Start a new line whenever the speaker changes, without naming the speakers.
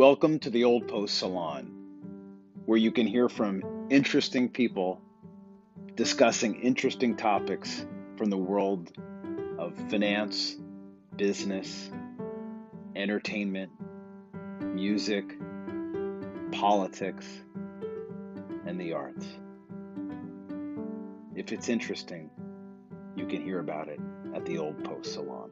Welcome to the Old Post Salon, where you can hear from interesting people discussing interesting topics from the world of finance, business, entertainment, music, politics, and the arts. If it's interesting, you can hear about it at the Old Post Salon.